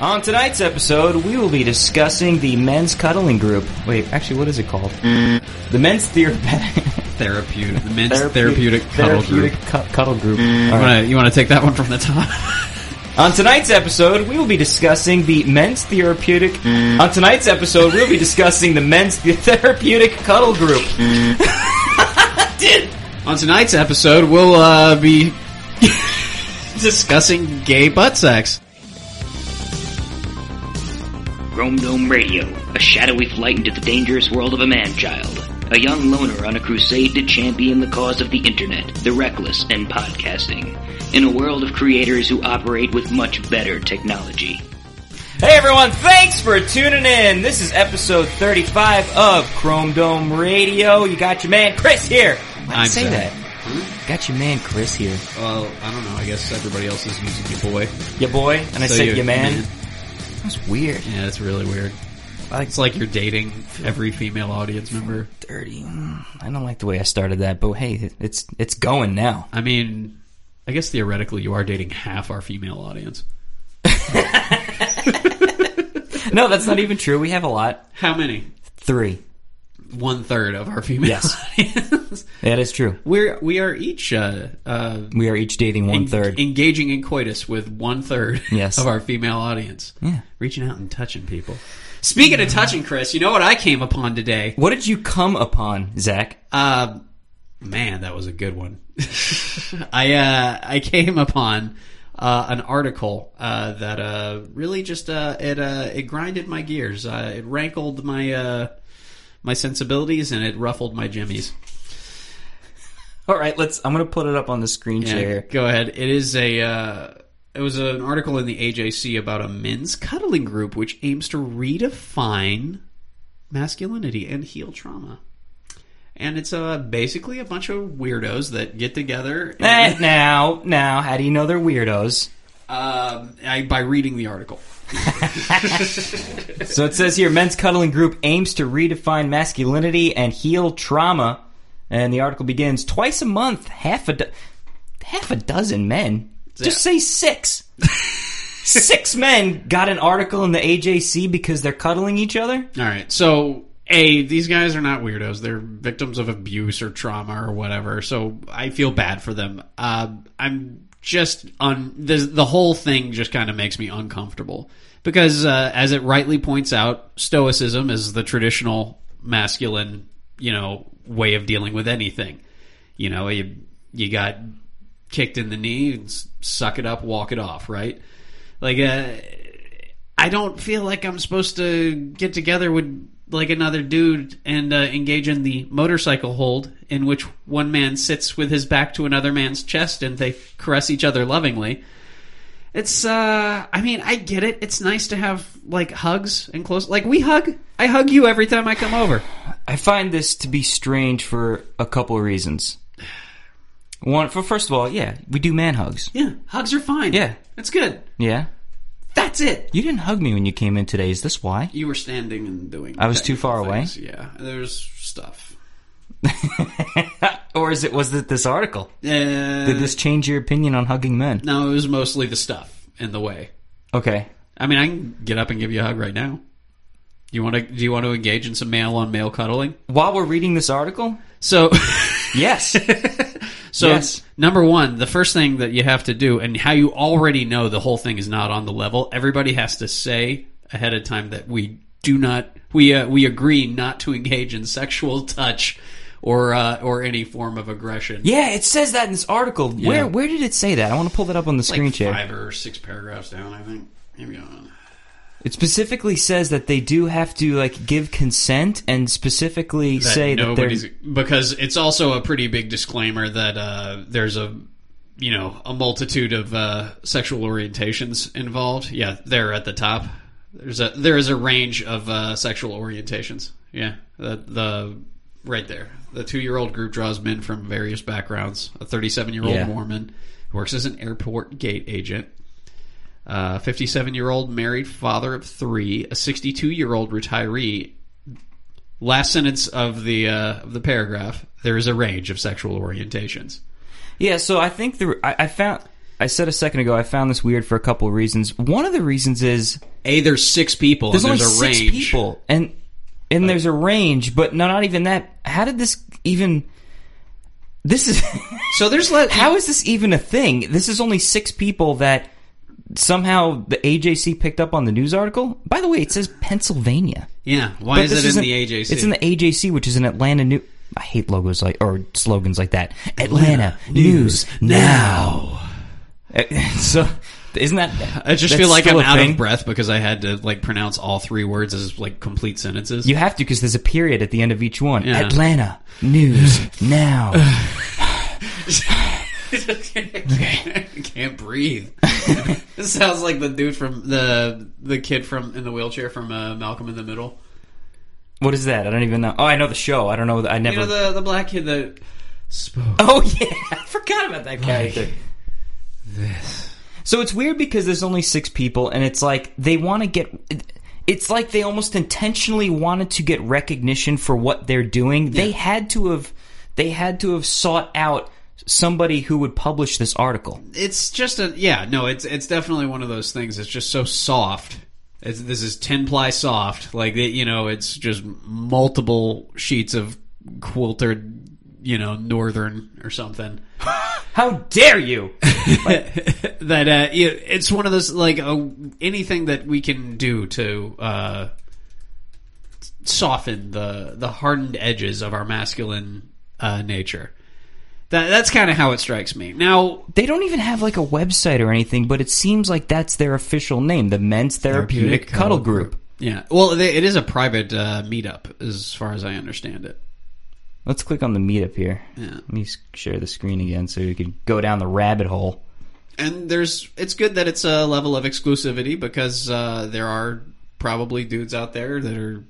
On tonight's episode, we will be discussing the men's cuddling group. Wait, actually, what is it called? The men's ther- Therapeutic. The men's therapeutic, therapeutic, cuddle therapeutic group. cu- cuddle group. Mm. All You right. wanna, you wanna take that one from the top? On tonight's episode, we will be discussing the men's therapeutic. Mm. On tonight's episode, we'll be discussing the men's therapeutic cuddle group. Mm. Did On tonight's episode, we'll uh, be discussing gay butt sex. Chrome Dome Radio, a shadowy flight into the dangerous world of a man-child. A young loner on a crusade to champion the cause of the internet, the reckless, and podcasting. In a world of creators who operate with much better technology. Hey everyone, thanks for tuning in. This is episode 35 of Chrome Dome Radio. You got your man Chris here. Why'd I I'm say Zach. that? Got your man Chris here. Well, I don't know. I guess everybody else is using your boy. Your boy, and I So said you- your man. man. That's weird. Yeah, it's really weird. It's like you're dating every female audience member. Dirty. I don't like the way I started that, but hey, it's it's going now. I mean, I guess theoretically you are dating half our female audience. No, that's not even true. We have a lot. How many? Three. One third of our female Yes. audience. That is true. We're we are each uh, uh, We are each dating one en- third. engaging in coitus with one third Yes. of our female audience. Yeah. Reaching out and touching people. Speaking of touching, Chris, you know what I came upon today? What did you come upon, Zach? Uh, man, that was a good one. I uh, I came upon uh, an article uh, that uh, really just uh, it uh, it grinded my gears. Uh, it rankled my uh, my sensibilities and it ruffled my jimmies. All right, let's. I'm gonna put it up on the screen Yeah, share. go ahead. It is a. Uh, it was an article in the AJC about a men's cuddling group which aims to redefine masculinity and heal trauma. And it's uh, basically a bunch of weirdos that get together Eh, now, now, how do you know they're weirdos? um, I, by reading the article. So it says here, men's cuddling group aims to redefine masculinity and heal trauma. And the article begins: twice a month, half a do- half a dozen men. Just say six. six men got an article in the AJC because they're cuddling each other. All right, so a these guys are not weirdos; they're victims of abuse or trauma or whatever. So I feel bad for them. Uh, I'm just on the the whole thing just kind of makes me uncomfortable because, uh, as it rightly points out, stoicism is the traditional masculine, you know, way of dealing with anything. You know, you you got kicked in the knee, suck it up, walk it off, right? Like, uh, I don't feel like I'm supposed to get together with like another dude and uh, engage in the motorcycle hold, in which one man sits with his back to another man's chest and they caress each other lovingly. It's, uh, I mean, I get it. It's nice to have like hugs and close. Like we hug. I hug you every time I come over. I find this to be strange for a couple of reasons. One, for first of all, yeah, we do man hugs. Yeah, hugs are fine. Yeah. that's good. Yeah, That's it. you didn't hug me when you came in today. Is this why? You were standing and doing. I was too far technical away? Yeah, there's stuff. or is it was it this article? Uh, Did this change your opinion on hugging men? No, it was mostly the stuff in the way. Okay. I mean, I can get up and give you a hug right now. You want to? Do you want to engage in some male on male cuddling? While we're reading this article, So, yes. so Yes. number one, the first thing that you have to do, and how you already know the whole thing is not on the level. Everybody has to say ahead of time that we do not, we uh, we agree not to engage in sexual touch or uh, or any form of aggression. yeah, it says that in this article. Where where did it say that? I want to pull that up on the screen like share. five or six paragraphs down, I think. Maybe on. It specifically says that they do have to like give consent and specifically that say that nobody's they're because it's also a pretty big disclaimer that uh, there's a you know a multitude of uh, sexual orientations involved. Yeah, there at the top. There's a there is a range of uh, sexual orientations. Yeah, the the right there. The two year old group draws men from various backgrounds. A 37 year old Yeah. Mormon who works as an airport gate agent. A 57 year old married father of three. A 62 year old retiree last sentence of the uh, of the paragraph, there is a range of sexual orientations. Yeah, so I think the I, I found I said a second ago I found this weird for a couple of reasons. One of the reasons is A, there's six people. there's and only there's a six range. people, and and there's a range, but no, not even that. How did this even? This is So there's let how is this even a thing? This is only six people that somehow the AJC picked up on the news article. By the way, it says Pennsylvania. Yeah. Why But is it in the AJC? It's in the AJC, which is an Atlanta new. I hate logos like or slogans like that. Atlanta, news now. Uh, So isn't that? I just feel like I'm out thing? of breath because I had to like pronounce all three words as like complete sentences. You have to because there's a period at the end of each one. Yeah. Atlanta news now. I can't breathe. this sounds like the dude from the the kid from in the wheelchair from uh, Malcolm in the Middle. what is that? I don't even know. Oh, I know the show. I don't know. I never. You know the the black kid that spoke. Oh yeah, I forgot about that character. This. So it's weird because there's only six people, and it's like they want to get. It's like they almost intentionally wanted to get recognition for what they're doing. They had to have. They had to have sought out somebody who would publish this article. It's just a yeah no it's it's definitely one of those things. It's just so soft. It's, this is ten ply soft. Like you know, it's just multiple sheets of quilted, you know, northern or something. How dare you? that uh, it- it's one of those like uh, anything that we can do to uh, soften the the hardened edges of our masculine uh, nature. That that's kind of how it strikes me. Now, They don't even have like a website or anything, but it seems like that's their official name, the Men's Therapeutic, Cuddle Group. yeah, well, they, it is a private uh, meetup, as far as I understand it. Let's click on the meetup here. Yeah. Let me share the screen again so you can go down the rabbit hole. and there's it's good that it's a level of exclusivity because uh, there are probably dudes out there that are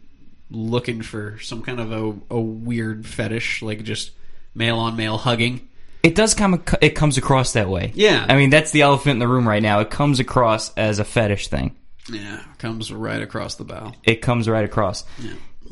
looking for some kind of a, a weird fetish, like just male on male hugging. It does come. It comes across that way. Yeah. I mean, that's the elephant in the room right now. It comes across as a fetish thing. Yeah, comes right across the bow. It comes right across.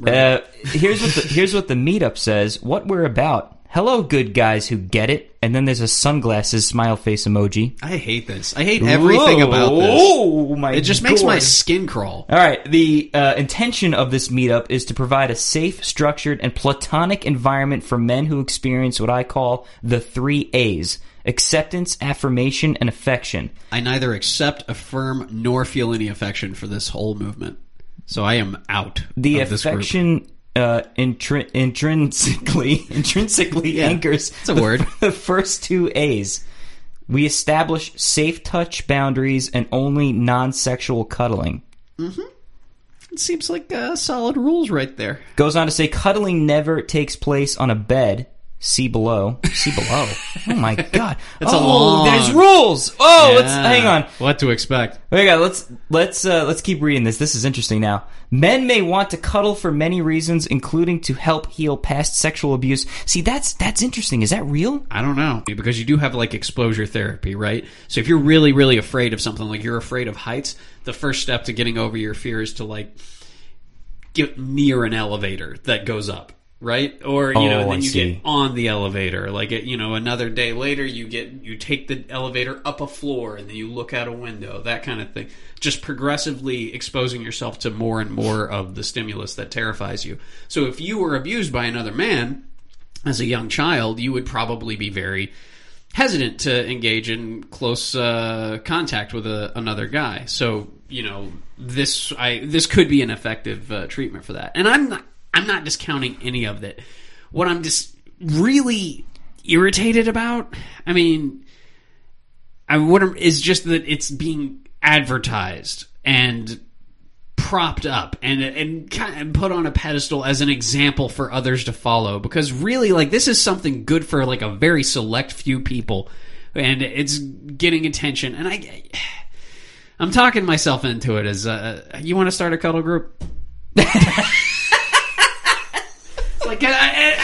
Uh, here's what the, here's what the meetup says. What we're about. Hello, good guys who get it. And then there's a sunglasses smile face emoji. I hate this. I hate everything Whoa. about this. Oh my! God. It just makes my God. skin crawl. All right. The uh, intention of this meetup is to provide a safe, structured, and platonic environment for men who experience what I call the three A's: acceptance, affirmation, and affection. I neither accept, affirm, nor feel any affection for this whole movement. So I am out. The of this group. affection uh, intri- intrinsically intrinsically anchors It's a the, word. the first two A's. We establish safe touch boundaries and only non-sexual cuddling. It seems like uh, solid rules right there. Goes on to say cuddling never takes place on a bed. See below. See below. Oh my god. That's a oh, long- there's rules. Oh, let's hang on. What to expect? Okay, let's let's uh, let's keep reading this. This is interesting now. Men may want to cuddle for many reasons, including to help heal past sexual abuse. See, that's that's interesting. Is that real? I don't know because you do have like exposure therapy, right? So if you're really, really afraid of something, like you're afraid of heights, the first step to getting over your fear is to like get near an elevator that goes up, right? Or you know, Oh, then I you see. get on the elevator. Like it, you know, another day later, you get you take the elevator up a floor and then you look out a window, that kind of thing. Just progressively exposing yourself to more and more of the stimulus that terrifies you. So if you were abused by another man as a young child, you would probably be very hesitant to engage in close uh, contact with a, another guy. So you know this I this could be an effective uh, treatment for that. And I'm not I'm not discounting any of it. What I'm just really irritated about, I mean, I what I'm- is just that it's being advertised and propped up and and kind of put on a pedestal as an example for others to follow. Because really like this is something good for like a very select few people. And it's getting attention. And I I'm talking myself into it as uh, you want to start a cuddle group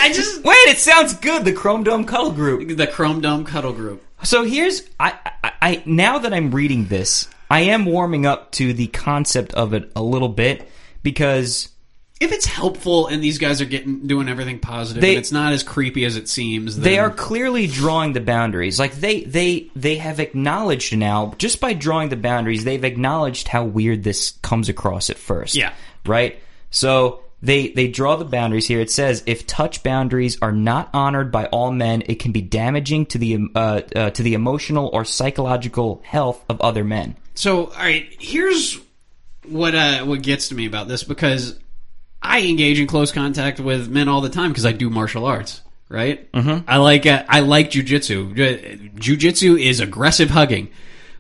I, I, I just Wait, it sounds good. The Chrome Dome Cuddle Group. the Chrome Dome cuddle group So here's I, I I now that I'm reading this, I am warming up to the concept of it a little bit because if it's helpful and these guys are getting doing everything positive They- and it's not as creepy as it seems, then, they are clearly drawing the boundaries. Like they they they have acknowledged now just by drawing the boundaries, they've acknowledged how weird this comes across at first. Yeah. Right? So they they draw the boundaries here. It says if touch boundaries are not honored by all men, it can be damaging to the uh, uh, to the emotional or psychological health of other men. So, all right, here's what uh, what gets to me about this because I engage in close contact with men all the time because I do martial arts. Right? Mm-hmm. I like uh, I like jujitsu. Ju- Jujitsu is aggressive hugging.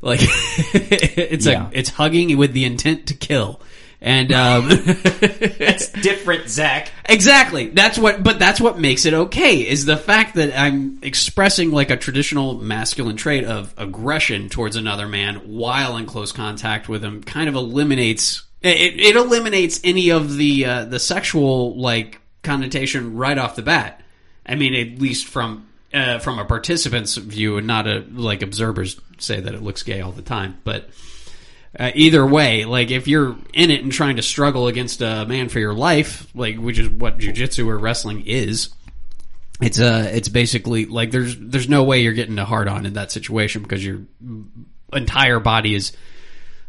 Like it's Yeah. a it's hugging with the intent to kill. And um, That's different, Zach. Exactly. That's what, but that's what makes it okay is the fact that I'm expressing like a traditional masculine trait of aggression towards another man while in close contact with him kind of eliminates, it, it eliminates any of the, uh, the sexual like connotation right off the bat. I mean, at least from, uh, from a participant's view and not a, like observers say that it looks gay all the time, but, uh, either way, like if you're in it and trying to struggle against a man for your life, like which is what jujitsu or wrestling is, it's uh it's basically like there's there's no way you're getting a hard on in that situation because your entire body is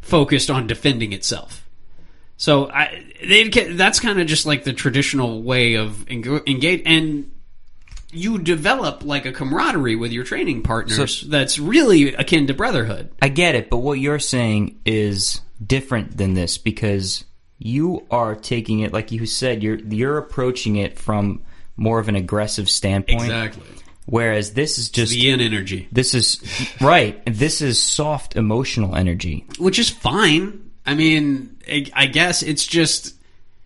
focused on defending itself. So I they, that's kind of just like the traditional way of engage and you develop like a camaraderie with your training partners that's really akin to brotherhood. I get it, but what you're saying is different than this because you are taking it like you said you're you're approaching it from more of an aggressive standpoint Exactly. whereas this is just The yin energy. this is right this is soft emotional energy which is fine. I mean, I guess it's just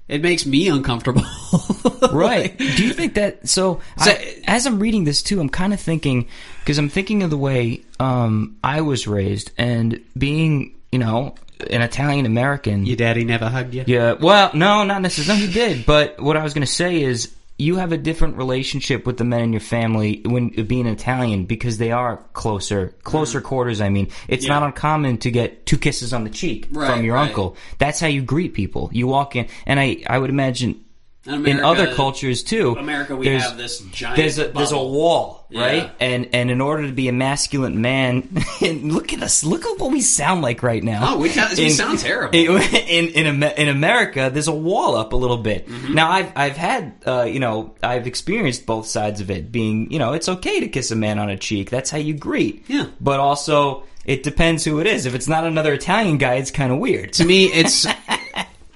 it makes me uncomfortable. right do you think that so, I, as i'm reading this too i'm kind of thinking because i'm thinking of the way um, i was raised and being you know an italian american Your daddy never hugged you. Yeah, well, no, not necessarily. No, he did. But what I was going to say is, you have a different relationship with the men in your family when being Italian because they are closer, closer mm-hmm. quarters. I mean, it's Yeah. not uncommon to get two kisses on the cheek Right, from your right. uncle. That's how you greet people. You walk in, and I, I would imagine In in other cultures too. America, we there's- have this giant. there's a there's a bubble. wall, Yeah. right? And and in order to be a masculine man, and look at us, look at what we sound like right now. Oh, we sound- we sound terrible. In in in, in America, there's a wall up a little bit. Mm-hmm. Now I've I've had uh, you know I've experienced both sides of it. Being you know it's okay to kiss a man on a cheek. That's how you greet. Yeah. But also it depends who it is. If it's not another Italian guy, it's kind of weird. To me, it's.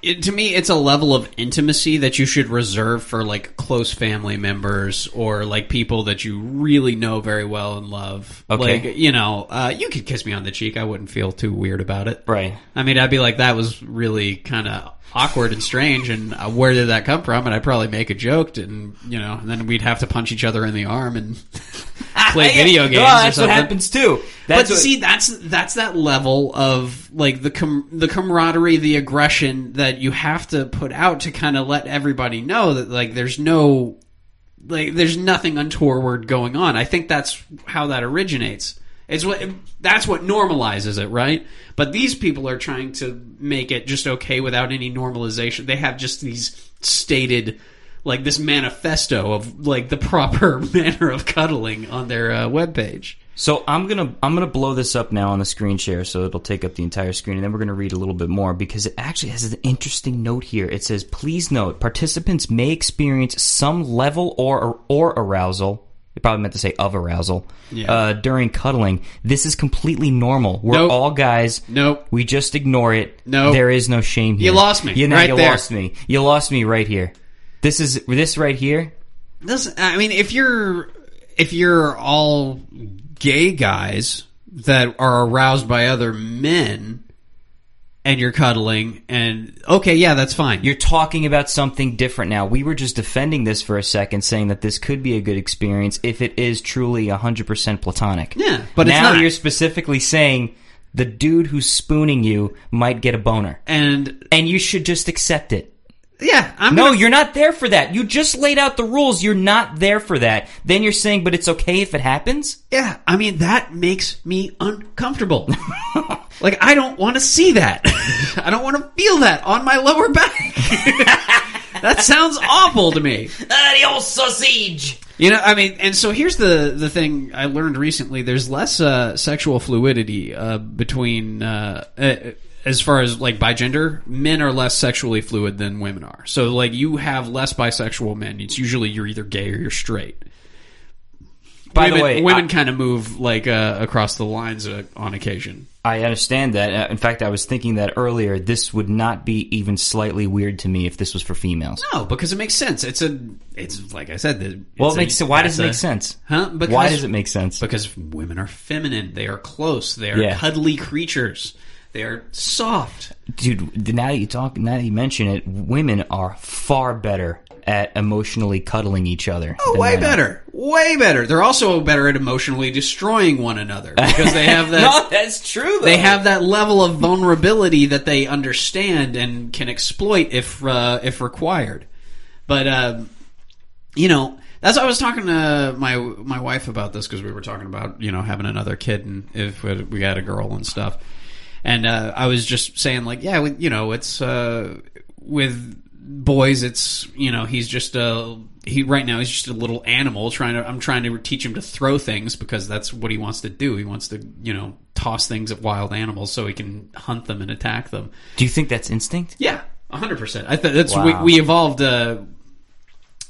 It, to me, it's a level of intimacy that you should reserve for like close family members or like people that you really know very well and love. Okay. Like, you know, uh, you could kiss me on the cheek. I wouldn't feel too weird about it. Right. I mean, I'd be like, that was really kind of awkward and strange, and uh, where did that come from? And I'd probably make a joke, and you know, and then we'd have to punch each other in the arm and play video games. That's what happens too. But what, see, that's that's that level of like the com- the camaraderie, the aggression that you have to put out to kind of let everybody know that like there's no like there's nothing untoward going on. I think that's how that originates. It's what that's what normalizes it, right? But these people are trying to make it just okay without any normalization. They have just these stated like this manifesto of like the proper manner of cuddling on their uh, webpage. So I'm gonna I'm gonna blow this up now on the screen share, so it'll take up the entire screen, and then we're gonna read a little bit more because it actually has an interesting note here. It says, "Please note, participants may experience some level or or arousal." It probably meant to say of arousal Yeah. uh, during cuddling. This is completely normal. We're Nope. all guys. Nope. We just ignore it. Nope. There is no shame here. You lost me, You know, right you there. lost me. You lost me right here. This is this right here. This, I mean, if you're if you're all gay guys that are aroused by other men, and you're cuddling, and okay, yeah, that's fine. You're talking about something different now. We were just defending this for a second, saying that this could be a good experience if it is truly 100% platonic. Yeah, but it's now not. you're specifically saying the dude who's spooning you might get a boner. and And you should just accept it. Yeah, I'm No, gonna- you're not there for that. You just laid out the rules. You're not there for that. Then you're saying, but it's okay if it happens? yeah. I mean, that makes me uncomfortable. like, I don't want to see that. I don't want to feel that on my lower back. that sounds awful to me. Ah, the old sausage. You know, I mean, and so here's the the thing I learned recently. There's less uh, sexual fluidity uh, between uh, uh, as far as like by gender. Men are less sexually fluid than women are. So like you have less bisexual men. It's usually you're either gay or you're straight. By women, the way, women kind of move like uh, across the lines uh, on occasion. I understand that. Uh, In fact, I was thinking that earlier. This would not be even slightly weird to me if this was for females. No, because it makes sense. It's a, it's like I said. the- Well, it's it a- makes sense. Why does it make a- sense? Huh? Because, Why does it make sense? Because women are feminine. They are close. They are Yeah. cuddly creatures. They are soft. Dude, now that you talk, now that you mention it, women are far better at emotionally cuddling each other. Oh, way better. Way better. They're also better at emotionally destroying one another because they have that. no, that's true. Though. They have that level of vulnerability that they understand and can exploit if uh, if required. But um, you know, that's I was talking to my my wife about this because we were talking about you know having another kid and if we had a girl and stuff. And uh, I was just saying like, yeah, we- you know, it's uh, with boys, it's you know, he's just a he right now he's just a little animal trying to I'm trying to teach him to throw things because that's what he wants to do. He wants to you know toss things at wild animals so he can hunt them and attack them. Do you think that's instinct? Yeah, hundred percent. I think that's Wow. we, we evolved uh,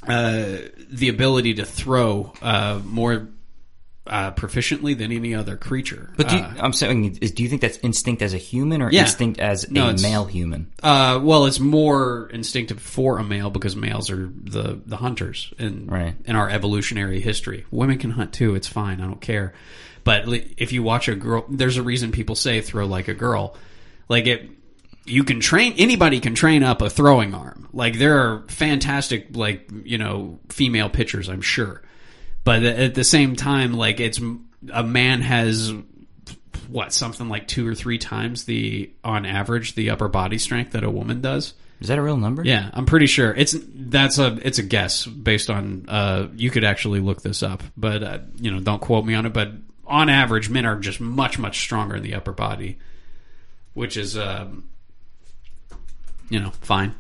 uh, the ability to throw uh, more uh, proficiently than any other creature. But do you, Uh, I'm saying, do you think that's instinct as a human or Yeah. instinct as No, a male human? Uh, well, it's more instinctive for a male because males are the the hunters in Right. in our evolutionary history. Women can hunt too; it's fine. I don't care. But if you watch a girl, there's a reason people say throw like a girl. Like it, you can train anybody can train up a throwing arm. Like there are fantastic, like you know, female pitchers. I'm sure, but at the same time, like it's a man has what something like two or three times the on average the upper body strength that a woman does. Is that a real number? Yeah, I'm pretty sure it's that's a it's a guess based on uh you could actually look this up, but uh, you know don't quote me on it. But on average, men are just much much stronger in the upper body, which is um, you know fine.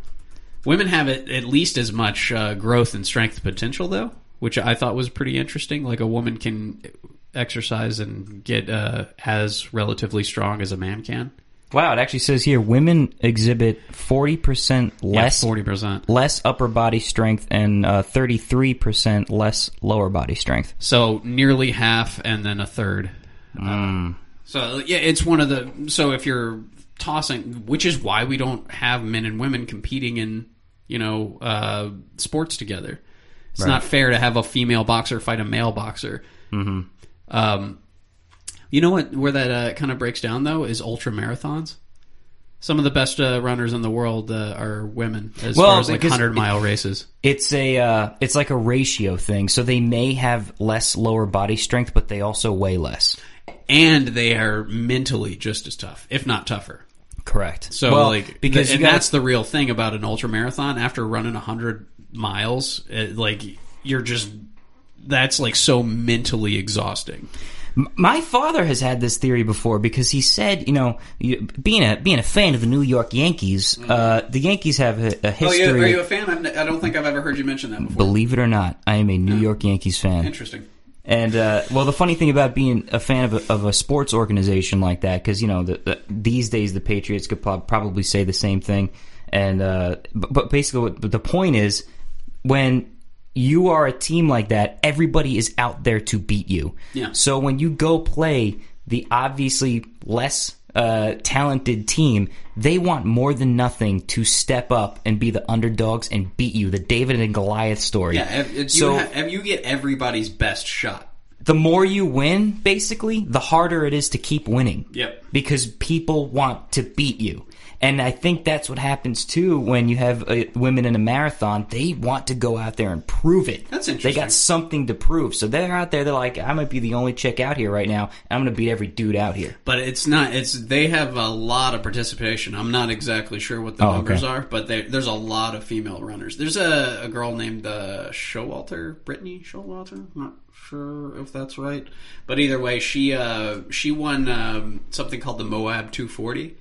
Women have at least as much uh, growth and strength potential though, which I thought was pretty interesting. Like a woman can exercise and get uh, as relatively strong as a man can. Wow, it actually says here women exhibit 40% less forty percent. less upper body strength and uh, 33% less lower body strength. So nearly half, and then a third. Uh, so yeah, it's one of the. So if you're tossing, which is why we don't have men and women competing in, you know, uh, sports together. It's not fair to have a female boxer fight a male boxer. Mm-hmm. Um, you know what? Where that uh, kind of breaks down though is ultra marathons. Some of the best uh, runners in the world uh, are women, as Well, far as like hundred mile races. It's a uh, it's like a ratio thing. So they may have less lower body strength, but they also weigh less. and they are mentally just as tough, if not tougher. Correct. So Well, like because and gotta- that's the real thing about an ultra marathon. After running hundred miles, it, like you're just that's like so mentally exhausting. My father has had this theory before because he said, you know, being a being a fan of the New York Yankees, uh, the Yankees have a, a history. Oh, yeah, are you a fan? I don't think I've ever heard you mention that before. Believe it or not, I am a New York Yankees fan. Interesting. And uh, well, the funny thing about being a fan of a, of a sports organization like that, because you know, the, the, these days the Patriots could probably say the same thing. And uh, but, but basically, what, but the point is, when you are a team like that, everybody is out there to beat you. Yeah. So when you go play the obviously less uh, talented team, they want more than nothing to step up and be the underdogs and beat you. The David and Goliath story. Yeah, if, if So- you ha- if you get everybody's best shot. the more you win, basically, the harder it is to keep winning. Yep. Because people want to beat you. And I think that's what happens too when you have uh, women in a marathon. They want to go out there and prove it. That's interesting. They got something to prove. So they're out there, they're like, I might be the only chick out here right now. and I'm going to beat every dude out here. But it's not. It's they have a lot of participation. I'm not exactly sure what the Oh, numbers okay. are, but they, there's a lot of female runners. There's a, a girl named uh, Showalter, Brittany Showalter. I'm not sure if that's right, but either way, she uh, she won um, something called the Moab 240,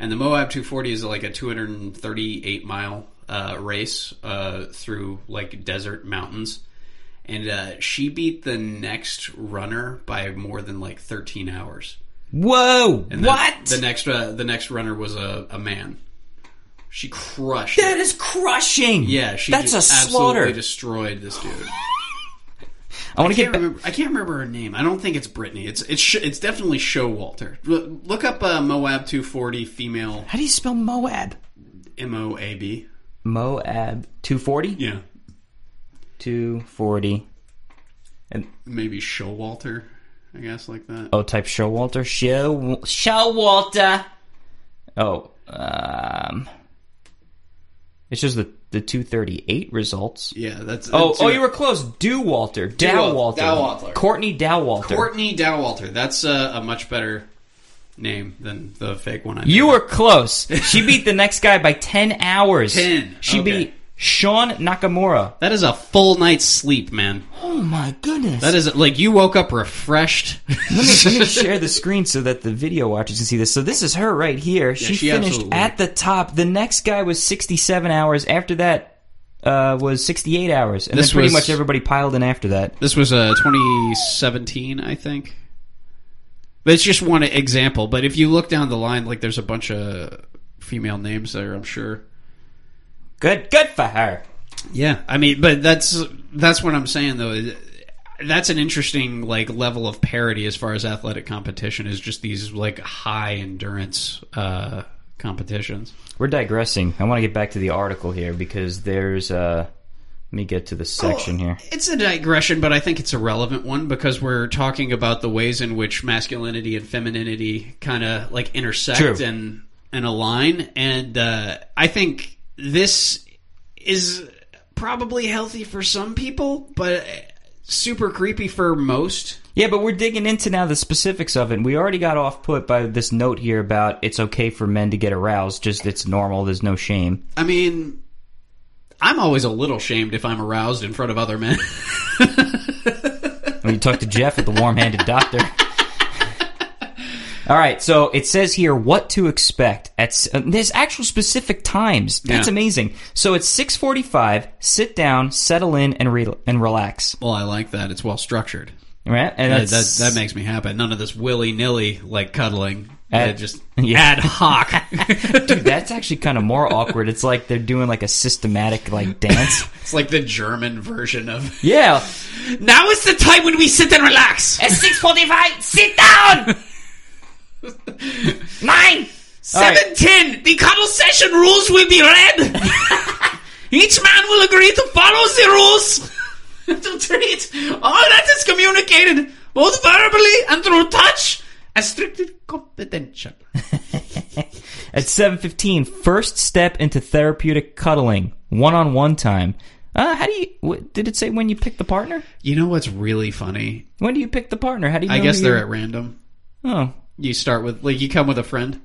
and the Moab 240 is like a 238 mile uh, race uh, through like desert mountains, and uh, she beat the next runner by more than like 13 hours. Whoa! And what? The, next uh, the next runner was a, a man. She crushed. that it. is crushing. Yeah, she that's a just slaughter. absolutely destroyed this dude. I want to get can't remember. I can't remember her name. I don't think it's Brittany. It's it's sh- it's definitely Showalter. L- Look up uh, Moab 240 female How do you spell Moab? M O A B. Moab 240? Yeah, 240. And maybe Showalter. I guess like that. Oh, type Showalter. Show Showalter. Oh, um, it's just the the 238 results. Yeah, that's. Oh, oh, you were close. Dewalter, Dauwalter, Dauwalter. Courtney Dauwalter. Courtney Dauwalter. That's uh, a much better name than the fake one. I You were close. She beat the next guy by 10 hours. 10, She okay. beat Sean Nakamura. That is a full night's sleep, man. Oh my goodness. That is like you woke up refreshed. let, me, let me share the screen so that the video watchers can see this. So this is her right here. she, she finished at the top. The next guy was 67 hours. After that uh, was 68 hours. And This then pretty was- much everybody piled in after that. This was uh, 2017, I think. But it's just one example. But if you look down the line, like there's a bunch of female names there. I'm sure. Good, good for her. Yeah, I mean, but that's that's what I'm saying though. That's an interesting like level of parity as far as athletic competition is just these like high endurance uh, competitions. We're digressing. I want to get back to the article here because there's. Uh, let me get to the section here. It's a digression, but I think it's a relevant one because we're talking about the ways in which masculinity and femininity kind of like intersect True. and and align. And uh, I think this is probably healthy for some people, but super creepy for most. Yeah, but we're digging into now the specifics of it. And we already got off put by this note here about it's okay for men to get aroused, just it's normal, there's no shame. I mean, I'm always a little shamed if I'm aroused in front of other men. When you talk to Jeff at the warm handed doctor. All right, so it says here what to expect at uh, there's actual specific times. That's Yeah. amazing. So it's 6:45, sit down, settle in and re- and relax. well, I like that. It's well structured. Right? And That, that, that makes me happy. None of this willy nilly like cuddling. Ad- just yeah. ad hoc. Dude, that's actually kind of more awkward. It's like they're doing like a systematic like dance. It's like the German version of. Yeah. Now is the time when we sit and relax. At 6:45, sit down. Nine. Right. Seven ten. The cuddle session rules will be read. Each man will agree to follow the rules. to treat all that is communicated, both verbally and through touch, as strictly confidential. At 7:15, first step into therapeutic cuddling, one-on-one time. Uh, how do you? What, did it say when you pick the partner? You know what's really funny? When do you pick the partner? How do you? I guess they're you- at random. oh You start with like you come with a friend.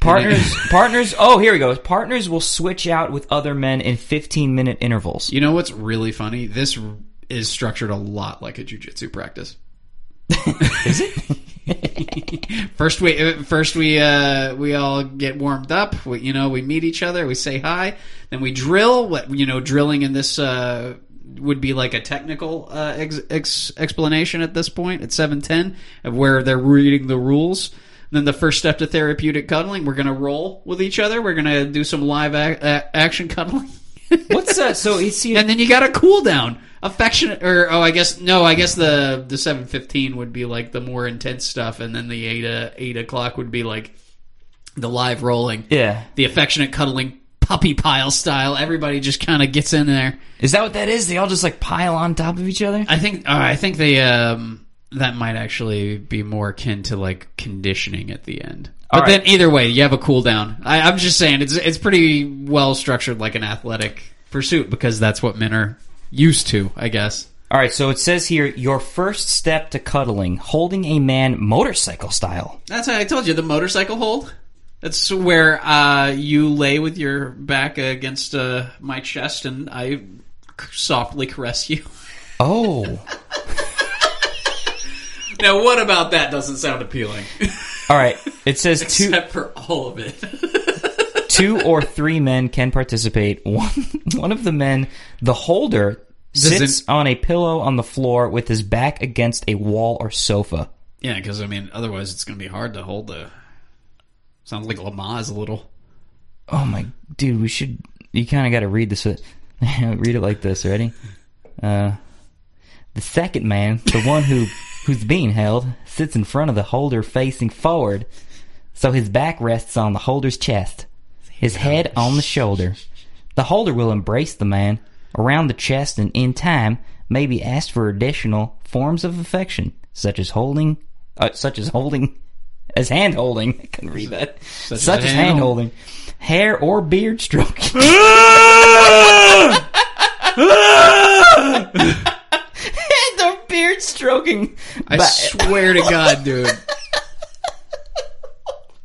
partners. partners. Oh, here we go. Partners will switch out with other men in 15-minute intervals. You know what's really funny? This is structured a lot like a jujitsu practice. Is it? First we uh, first we uh, we all get warmed up. We, you know, we meet each other. We say hi. Then we drill. What you know, drilling in this uh, would be like a technical uh, ex- ex- explanation at this point at seven ten of where they're reading the rules. Then the first step to therapeutic cuddling, we're gonna roll with each other. We're gonna do some live ac- a- action cuddling. What's that So it's here. and then you got a cool down affectionate or oh i guess no i guess the the 715 would be like the more intense stuff and then the 8 uh, 8 o'clock would be like the live rolling Yeah. the affectionate cuddling puppy pile style everybody just kind of gets in there Is that what that is? They all just like pile on top of each other? i think uh, i think they um that might actually be more akin to like conditioning at the end but All right. then either way you have a cool down I, i'm just saying it's it's pretty well structured like an athletic pursuit because that's what men are used to i guess All right, so it says here your first step to cuddling, holding a man motorcycle style. That's how I told you the motorcycle hold. That's where uh, you lay with your back against uh, my chest, and I softly caress you. Oh. Now, what about that doesn't sound appealing? All right. It says two Except for all of it. Two or three men can participate. One, one of the men, the holder, sits it- on a pillow on the floor with his back against a wall or sofa. Yeah, because I mean, otherwise it's going to be hard to hold the. Sounds like Lamaze a little. Oh my, dude, we should. You kind of got to read this. read it like this. Ready? Uh, the second man, the one who who's being held, sits in front of the holder facing forward, so his back rests on the holder's chest, his head on the shoulder. The holder will embrace the man around the chest and, in time, may be asked for additional forms of affection, such as holding, uh, such as holding, as hand holding. I can read that. Such Such, as hand holding, hair or beard stroking. or beard stroking. I But- swear to God, dude.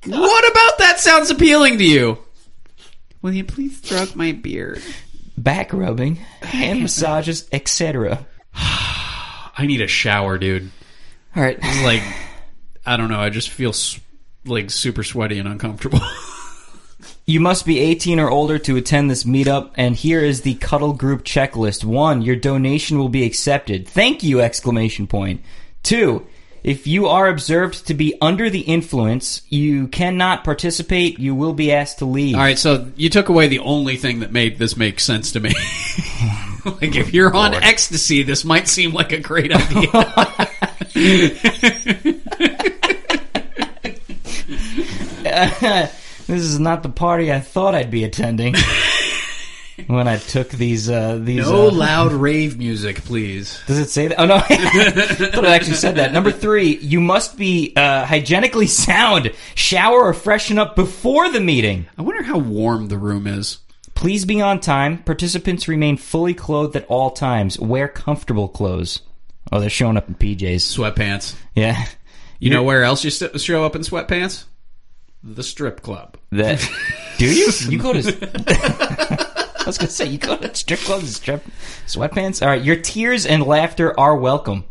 What about that sounds appealing to you? Will you please stroke my beard? back rubbing, hand massages, etc. I need a shower, dude. All right. Like, I don't know. I just feel like super sweaty and uncomfortable. You must be 18 or older to attend this meetup, and here is the Cuddle Group checklist. One, your donation will be accepted. Thank you! Exclamation point. Two, if you are observed to be under the influence, you cannot participate. You will be asked to leave. All right, so you took away the only thing that made this make sense to me. like, if you're on ecstasy, this might seem like a great idea. this is not the party I thought I'd be attending when I took these. Uh, these. no uh, loud rave music, please. Does it say that? Oh no, I thought it actually said that. Number three, you must be uh, hygienically sound. Shower or freshen up before the meeting. I wonder how warm the room is. Please be on time. Participants remain fully clothed at all times. Wear comfortable clothes. Oh, they're showing up in PJs. Sweatpants. Yeah. You know where else you st- show up in sweatpants? The strip club. That. Do you? You go to. I was gonna say you go to strip clubs and strip sweatpants. All right, your tears and laughter are welcome.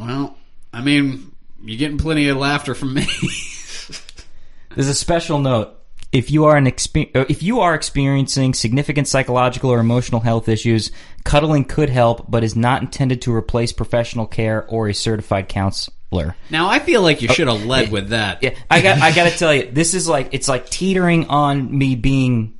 Well, I mean, you're getting plenty of laughter from me. There's a special note. If you are an expe- uh, if you are experiencing significant psychological or emotional health issues, cuddling could help, but is not intended to replace professional care or a certified counselor. now, I feel like you oh, should have led with that. Yeah, I got I got to tell you, this is like it's like teetering on me being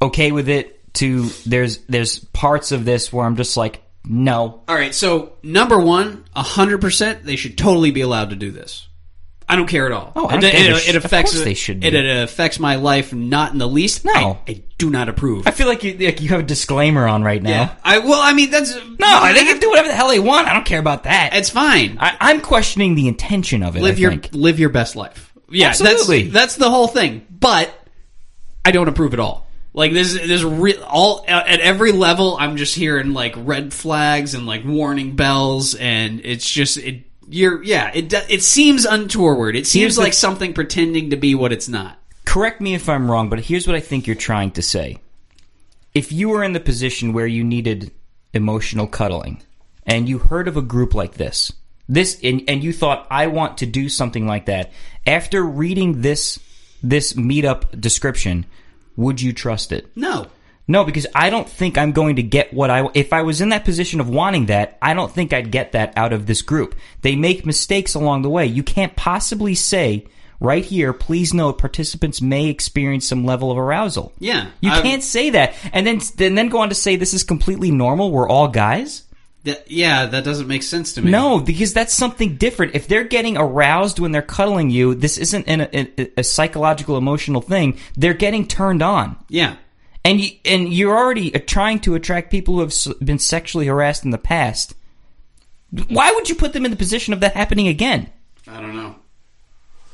okay with it. To there's there's parts of this where I'm just like no. All right, so number one, hundred percent, they should totally be allowed to do this. I don't care at all. Oh, I it, don't it- they it of affects course they should It, be. it affects my life not in the least. No. I, I do not approve. I feel like you like you have a disclaimer on right now. yeah, I well, I mean that's No, I think they can do whatever the hell they want. I don't care about that. it's fine. I, I'm questioning the intention of it. live I your think. live your best life. Yeah, Absolutely. that's that's the whole thing. But I don't approve at all. Like this, this re- all at every level. I'm just hearing like red flags and like warning bells, and it's just it. You're yeah. It do- it seems untoward. It seems Here's the- like something pretending to be what it's not. correct me if I'm wrong, but here's what I think you're trying to say. If you were in the position where you needed emotional cuddling and you heard of a group like this, this and, and you thought I want to do something like that, after reading this this meetup description, would you trust it? No. No, because I don't think I'm going to get what I. If I was in that position of wanting that, I don't think I'd get that out of this group. They make mistakes along the way. You can't possibly say right here. Please note, participants may experience some level of arousal. Yeah, you I've- can't say that, and then and then go on to say this is completely normal. We're all guys. Yeah, that doesn't make sense to me. No, because that's something different. If they're getting aroused when they're cuddling you, this isn't an, a, a psychological, emotional thing. They're getting turned on. Yeah. And you, and you're already trying to attract people who have been sexually harassed in the past. Why would you put them in the position of that happening again? I don't know.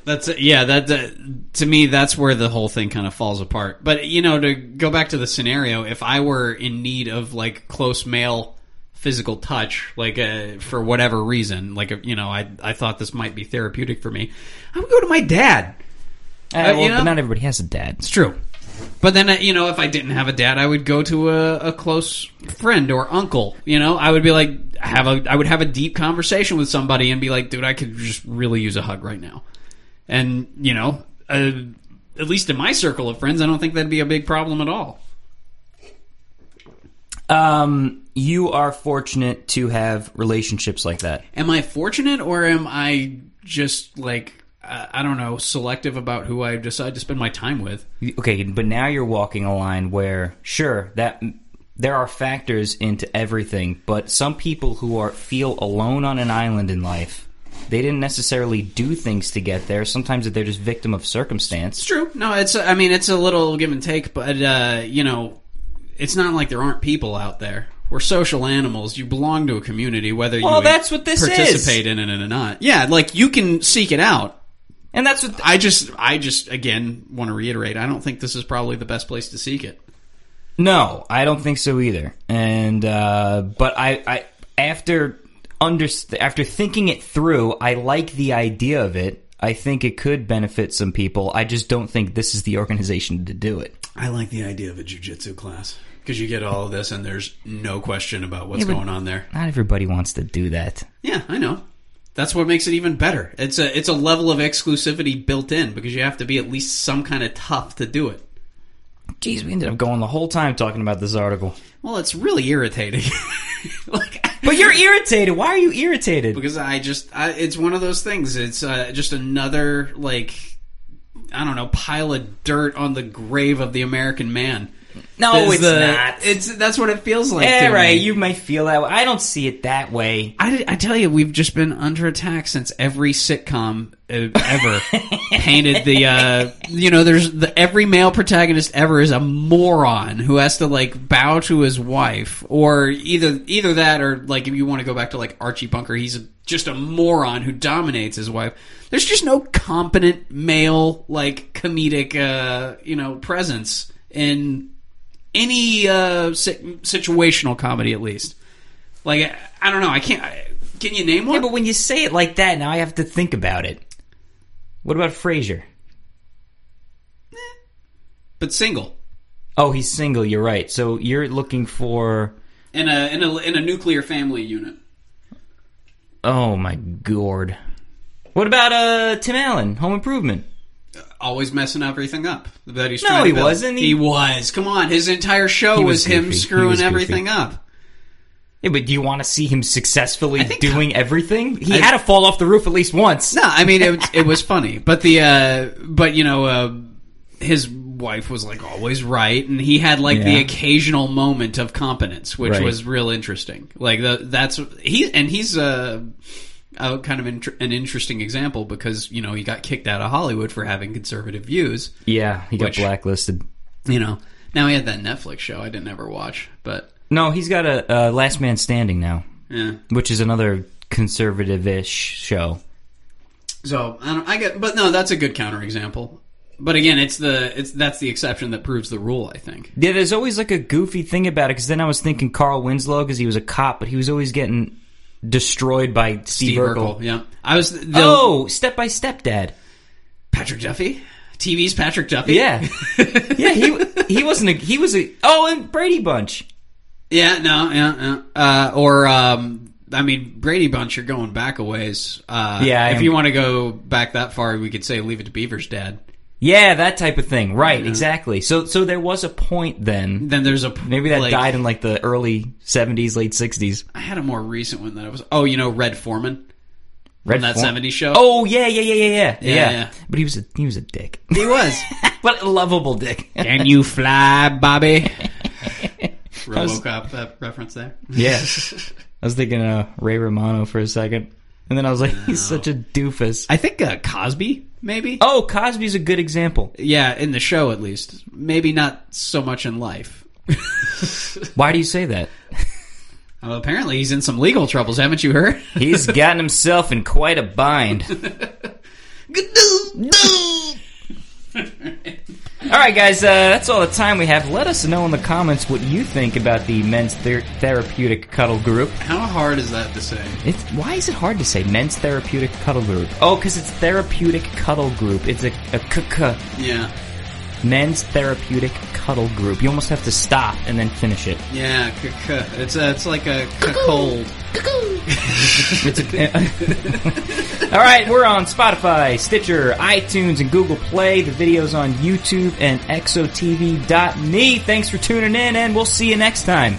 That's yeah. That, that to me, that's where the whole thing kind of falls apart. But you know, to go back to the scenario, if I were in need of like close male physical touch, like uh, for whatever reason, like you know, I I thought this might be therapeutic for me, I would go to my dad. Uh, Uh, well, you know- but not everybody has a dad. It's true. But then, you know, if I didn't have a dad, I would go to a, a close friend or uncle. You know, I would be like, have a, I would have a deep conversation with somebody and be like, dude, I could just really use a hug right now. And you know, uh, at least in my circle of friends, I don't think that'd be a big problem at all. Um, you are fortunate to have relationships like that. Am I fortunate, or am I just like I don't know, selective about who I decide to spend my time with? Okay, but now you're walking a line where, sure, that there are factors into everything, but some people who are feel alone on an island in life, they didn't necessarily do things to get there. Sometimes they're just victim of circumstance. It's true. No, it's I mean it's a little give and take, but uh, you know, it's not like there aren't people out there. We're social animals. You belong to a community, whether Well, you that's what this is. participate in it or not. Yeah, like you can seek it out. And that's what I just, I just, again, want to reiterate. I don't think this is probably the best place to seek it. No, I don't think so either. And uh, but I, I after under after thinking it through, I like the idea of it. I think it could benefit some people. I just don't think this is the organization to do it. I like the idea of a jujitsu class because you get all of this, and there's no question about what's Yeah, going on there. Not everybody wants to do that. Yeah, I know. That's what makes it even better. It's a it's a level of exclusivity built in because you have to be at least some kind of tough to do it. Jeez, we ended up going the whole time talking about this article. Well, it's really irritating. like, But you're irritated. Why are you irritated? because I just I, it's one of those things. It's uh, just another like I don't know pile of dirt on the grave of the American man. No, it's the- not. It's that's what it feels like. Yeah, to right. me. You might feel that way. I don't see it that way. I, I tell you, we've just been under attack since every sitcom uh, ever painted the, uh, you know, there's the, every male protagonist ever is a moron who has to like bow to his wife, or either either that, or like if you want to go back to like Archie Bunker, he's a, just a moron who dominates his wife. There's just no competent male like comedic, uh, you know, presence in any uh, situational comedy, at least. Like I- don't know. I can't. I, can you name one? Yeah, but when you say it like that, now I have to think about it. What about Frasier? but single Oh, he's single. You're right. So you're looking for. in a in a in a nuclear family unit. Oh my gourd. What about uh Tim Allen, Home Improvement? Always messing everything up. That he's No, he build. wasn't. He, He- was. Come on, his entire show was, was him. Screwing was everything up. Yeah, but do you want to see him successfully doing everything? He I- had to fall off the roof at least once. No, I mean it, it was funny, but the uh, but you know uh, his wife was like always right, and he had like the occasional moment of competence, which Right. was real interesting. Like the, that's he and he's uh, a kind of int- an interesting example because you know he got kicked out of Hollywood for having conservative views. Yeah, he got Which- blacklisted. You know, now he had that Netflix show I didn't ever watch, but No, he's got a uh, Last Man Standing now, yeah. which is another conservative-ish show. So I don't. I get, but no, that's a good counterexample. But again, it's the it's that's the exception that proves the rule. I think. Yeah, there's always like a goofy thing about it because then I was thinking Carl Winslow because he was a cop, but he was always getting destroyed by Steve, Steve Urkel. Urkel. Yeah, I was. The, Oh, Step by Step Dad. Patrick Duffy. TV's Patrick Duffy. Yeah, yeah. He he wasn't a he was a oh and Brady Bunch. Yeah. No. Yeah. yeah. Uh, or um, I mean, Brady Bunch. You're going back a ways. Uh, Yeah, I If am- you want to go back that far, we could say Leave It to Beaver's dad. Yeah, that type of thing. Right, exactly. So so there was a point then. Then there's a Maybe that like, died in like the early '70s, late '60s. I had a more recent one that I was. Oh, you know, Red Foreman. Red that Form- 70s show? Oh yeah, yeah, yeah, yeah, yeah, yeah. yeah. But he was a he was a dick. He was. what a lovable dick. Can you fly, Bobby? RoboCop uh, reference there. Yeah. I was thinking uh, Ray Romano for a second. And then I was like, he's such a doofus. I think uh, Cosby, maybe. Oh, Cosby's a good example. Yeah, in the show at least. Maybe not so much in life. Why do you say that? Well, apparently he's in some legal troubles, haven't you heard? He's gotten himself in quite a bind. all right, guys, uh, that's all the time we have. Let us know in the comments what you think about the men's ther- therapeutic cuddle group. How hard is that to say? It's why is it hard to say men's therapeutic cuddle group? Oh, because it's therapeutic cuddle group. It's a, a k k. Yeah. Men's Therapeutic Cuddle Group. You almost have to stop and then finish it. Yeah, c- c- it's a, it's like a c- cold. It's a, eh, all right, we're on Spotify, Stitcher, iTunes, and Google Play. The video's on YouTube and exotv.me. Thanks for tuning in, and we'll see you next time.